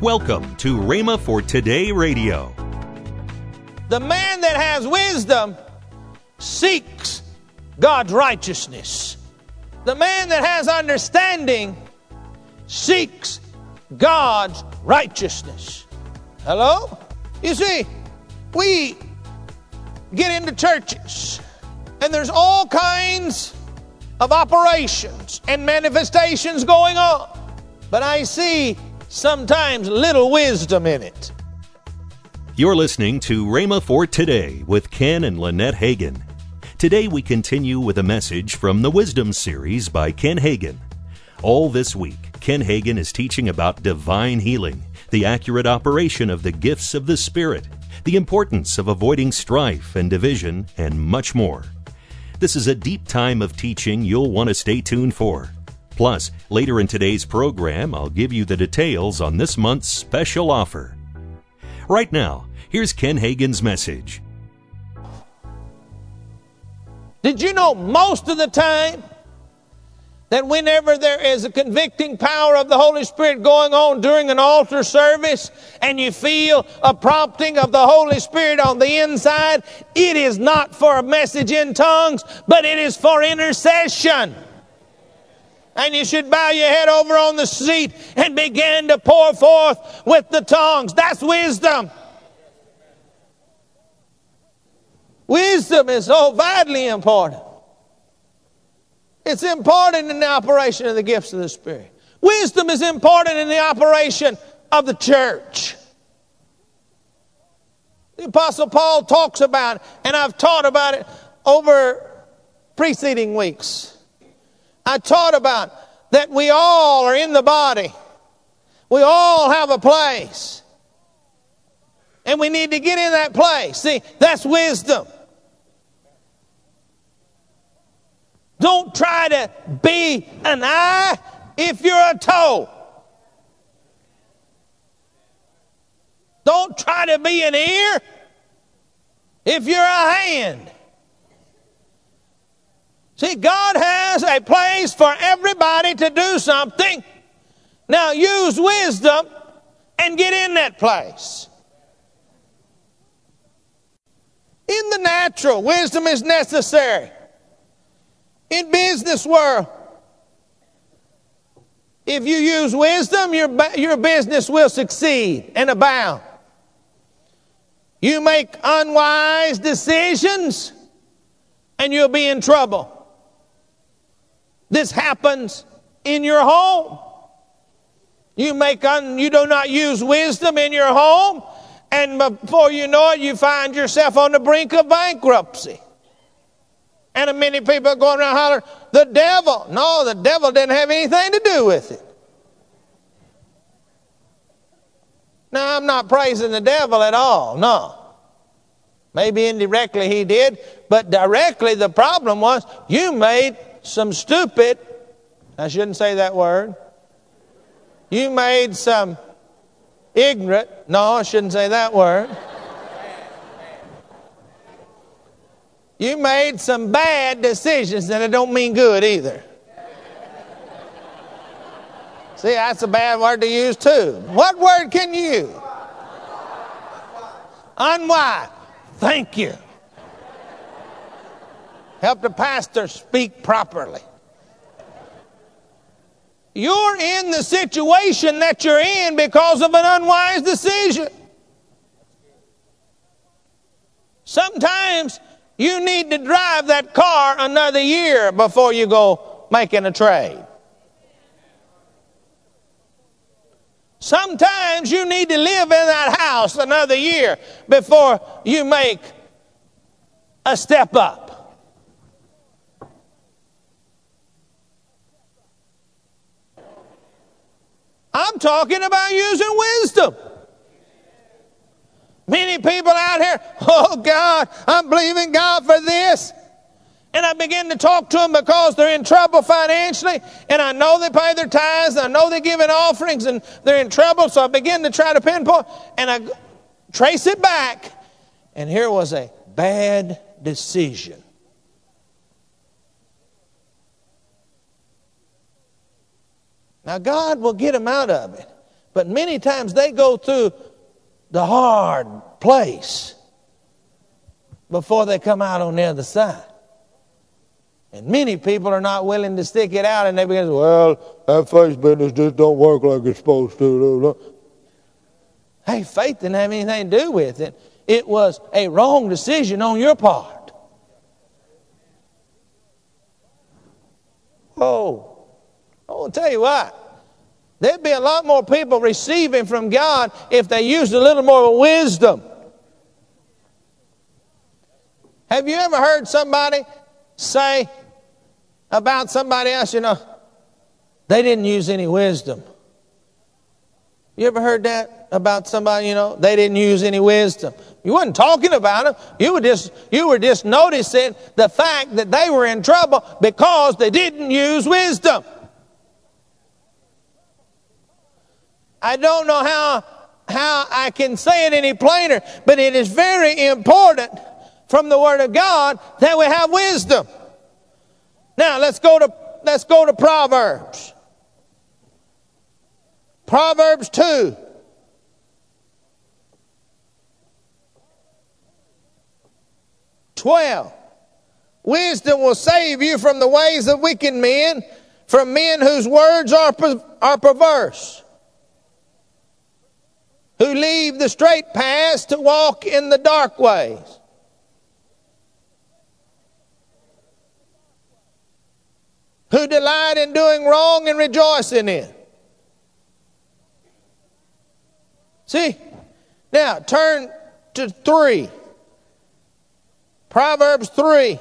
Welcome to Rhema for Today Radio. The man that has wisdom seeks God's righteousness. The man that has understanding seeks God's righteousness. Hello? You see, we get into churches and there's all kinds of operations and manifestations going on. But I see sometimes little wisdom in it. You're listening to Rhema for Today with Ken and Lynette Hagin. Today we continue with a message from the Wisdom series by Ken Hagin. All this week, Ken Hagin is teaching about divine healing, the accurate operation of the gifts of the Spirit, the importance of avoiding strife and division, and much more. This is a deep time of teaching you'll want to stay tuned for. Plus, later in today's program, I'll give you the details on this month's special offer. Right now, here's Ken Hagin's message. Did you know most of the time that whenever there is a convicting power of the Holy Spirit going on during an altar service and you feel a prompting of the Holy Spirit on the inside, it is not for a message in tongues, but it is for intercession. And you should bow your head over on the seat and begin to pour forth with the tongues. That's wisdom. Wisdom is so vitally important. It's important in the operation of the gifts of the Spirit. Wisdom is important in the operation of the church. The Apostle Paul talks about it, and I've taught about it over preceding weeks. I taught about that we all are in the body. We all have a place. And we need to get in that place. See, that's wisdom. Don't try to be an eye if you're a toe. Don't try to be an ear if you're a hand. See, God has a place for everybody to do something. Now use wisdom and get in that place. In the natural, wisdom is necessary in business world. If you use wisdom, your, your business will succeed and abound. You make unwise decisions and you'll be in trouble. This happens in your home. You make un, you do not use wisdom in your home, and before you know it, you find yourself on the brink of bankruptcy. And many people are going around hollering, the devil. No, the devil didn't have anything to do with it. Now, I'm not praising the devil at all, no. Maybe indirectly he did, but directly the problem was you made some stupid, I shouldn't say that word. You made some ignorant, no, I shouldn't say that word. You made some bad decisions, and it don't mean good either. See, that's a bad word to use too. What word can you? Unwise. Thank you. Help the pastor speak properly. You're in the situation that you're in because of an unwise decision. Sometimes you need to drive that car another year before you go making a trade. Sometimes you need to live in that house another year before you make a step up. I'm talking about using wisdom. Many people out here, oh God, I'm believing God for this. And I begin to talk to them because they're in trouble financially, and I know they pay their tithes, and I know they give in offerings, and they're in trouble. So I begin to try to pinpoint, and I trace it back, and here was a bad decision. Now God will get them out of it, But many times they go through the hard place before they come out on the other side. And many people are not willing to stick it out and they begin, well, that faith business just don't work like it's supposed to. Hey, faith didn't have anything to do with it. It was a wrong decision on your part. Oh, I will tell you what. There'd be a lot more people receiving from God if they used a little more wisdom. Have you ever heard somebody say about somebody else, you know, they didn't use any wisdom? You ever heard that about somebody, you know, they didn't use any wisdom? You wasn't talking about them. You were just you were just noticing the fact that they were in trouble because they didn't use wisdom. I don't know how how I can say it any plainer, but it is very important from the Word of God that we have wisdom. Now let's go to let's go to Proverbs. Proverbs 2. Twelve. Wisdom will save you from the ways of wicked men, from men whose words are, are perverse, who leave the straight paths to walk in the dark ways. who delight in doing wrong and rejoice in it. See? Now, turn to 3. Proverbs 3.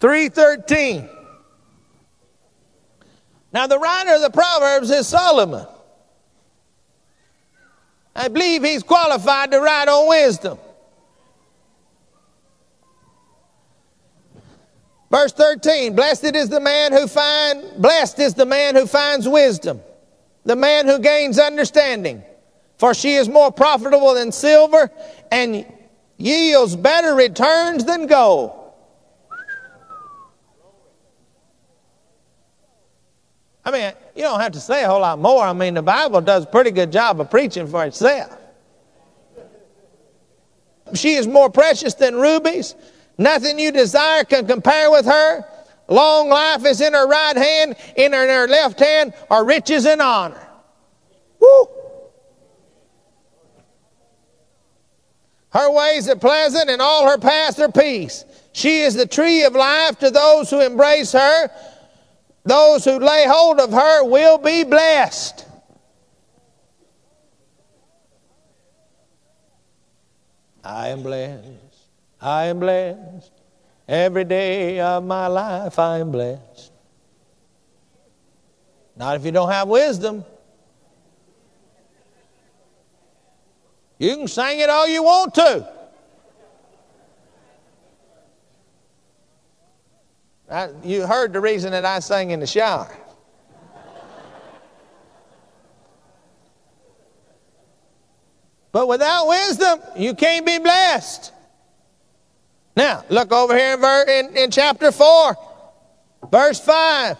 313. Now, the writer of the Proverbs is Solomon. I believe he's qualified to write on wisdom. Verse 13, blessed is the man who find, blessed is the man who finds wisdom, the man who gains understanding. For she is more profitable than silver and yields better returns than gold. I mean, you don't have to say a whole lot more. I mean, the Bible does a pretty good job of preaching for itself. She is more precious than rubies Nothing you desire can compare with her. Long life is in her right hand, in her, in her left hand are riches and honor. Woo! Her ways are pleasant, and all her paths are peace. She is the tree of life to those who embrace her. Those who lay hold of her will be blessed. I am blessed. I am blessed. Every day of my life I am blessed. Not if you don't have wisdom. You can sing it all you want to. I, you heard the reason that I sang in the shower. But without wisdom, you can't be blessed. Now, look over here in, in, in chapter 4, verse 5.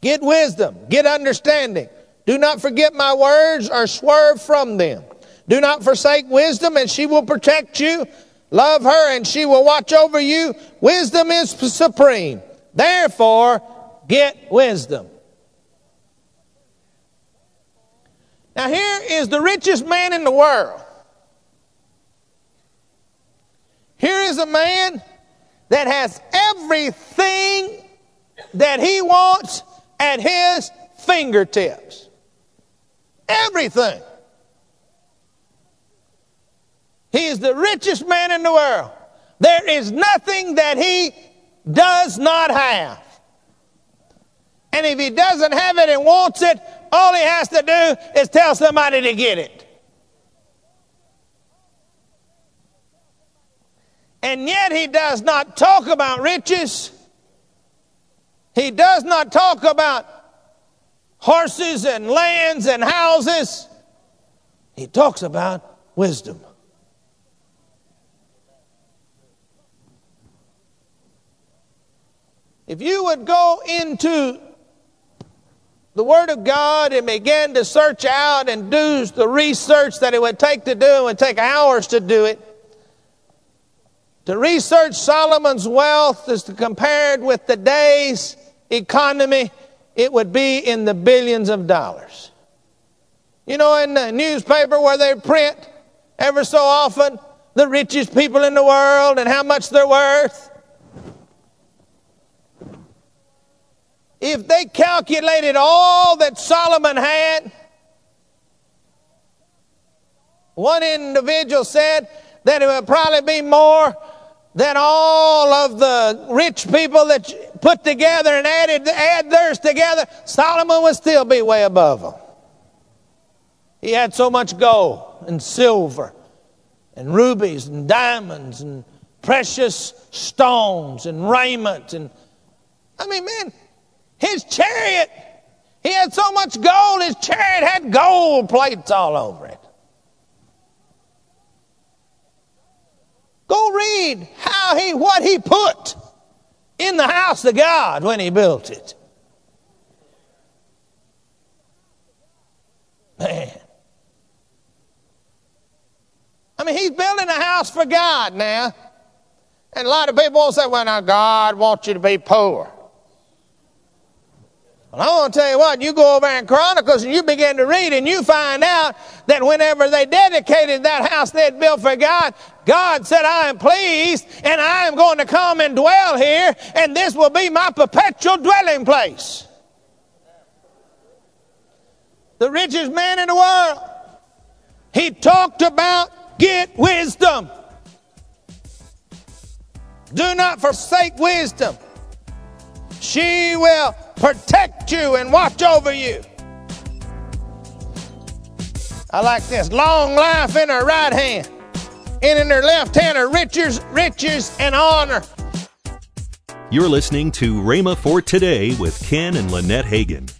Get wisdom, get understanding. Do not forget my words or swerve from them. Do not forsake wisdom, and she will protect you. Love her, and she will watch over you. Wisdom is supreme. Therefore, get wisdom. Now, here is the richest man in the world. Here is a man that has everything that he wants at his fingertips. Everything. He is the richest man in the world. There is nothing that he does not have. And if he doesn't have it and wants it, all he has to do is tell somebody to get it. And yet he does not talk about riches. He does not talk about horses and lands and houses. He talks about wisdom. If you would go into the Word of God and begin to search out and do the research that it would take to do, it would take hours to do it. To research Solomon's wealth is compared with today's economy, it would be in the billions of dollars. You know, in the newspaper where they print ever so often the richest people in the world and how much they're worth. If they calculated all that Solomon had, one individual said that it would probably be more than all of the rich people that put together and added add theirs together. Solomon would still be way above them. He had so much gold and silver and rubies and diamonds and precious stones and raiment and I mean, man, his chariot, he had so much gold, his chariot had gold plates all over it. Go read how he, what he put in the house of God when he built it. Man. I mean, he's building a house for God now. And a lot of people will say, well, now God wants you to be poor. Well, I want to tell you what, you go over in Chronicles and you begin to read and you find out that whenever they dedicated that house they built for God, God said, I am pleased and I am going to come and dwell here and this will be my perpetual dwelling place. The richest man in the world, he talked about get wisdom. Do not forsake wisdom. She will protect you and watch over you. I like this. Long life in her right hand, and in her left hand are riches, riches and honor. You're listening to Rhema for Today with Ken and Lynette Hagin.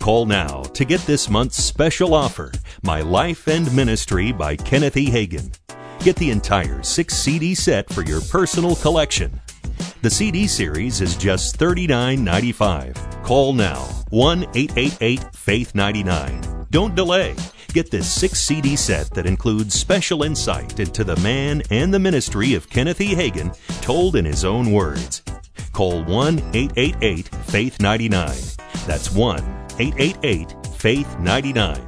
Call now to get this month's special offer, My Life and Ministry by Kenneth E. Hagin. Get the entire six CD set for your personal collection. The CD series is just $39.95. Call now 1 888 Faith 99. Don't delay. Get this six CD set that includes special insight into the man and the ministry of Kenneth E. Hagin told in his own words. Call 1 888 Faith 99. That's 1 888 Faith 99.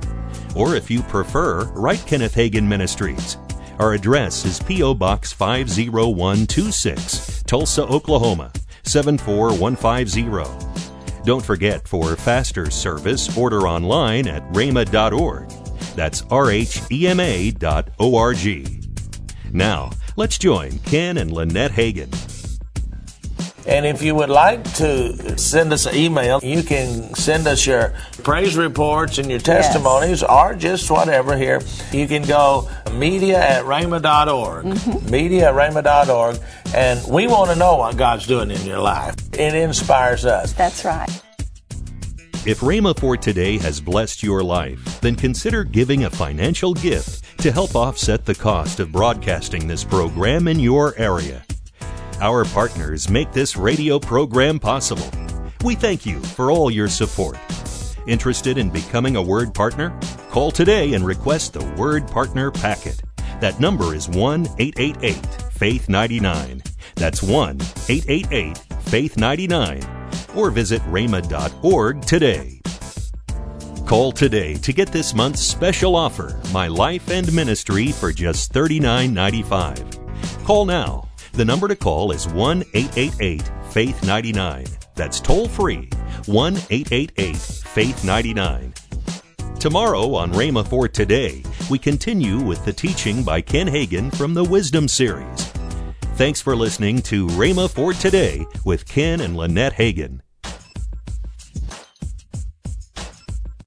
Or if you prefer, write Kenneth Hagin Ministries. Our address is P.O. Box 50126, Tulsa, Oklahoma 74150. Don't forget for faster service, order online at rhema.org. That's R-H-E-M-A dot O-R-G. Now, let's join Ken and Lynette Hagin. And if you would like to send us an email, you can send us your praise reports and your testimonies yes. or just whatever here. You can go media at rhema.org. Mm-hmm. Media at rhema.org. And we want to know what God's doing in your life. It inspires us. That's right. If Rhema for Today has blessed your life, then consider giving a financial gift to help offset the cost of broadcasting this program in your area. Our partners make this radio program possible. We thank you for all your support. Interested in becoming a Word Partner? Call today and request the Word Partner Packet. That number is 1 888 Faith 99. That's 1 888 Faith 99. Or visit rhema.org today. Call today to get this month's special offer, My Life and Ministry, for just $39.95. Call now the number to call is 1 888 Faith 99. That's toll free 1 888 Faith 99. Tomorrow on Rhema for Today, we continue with the teaching by Ken Hagin from the Wisdom Series. Thanks for listening to Rhema for Today with Ken and Lynette Hagin.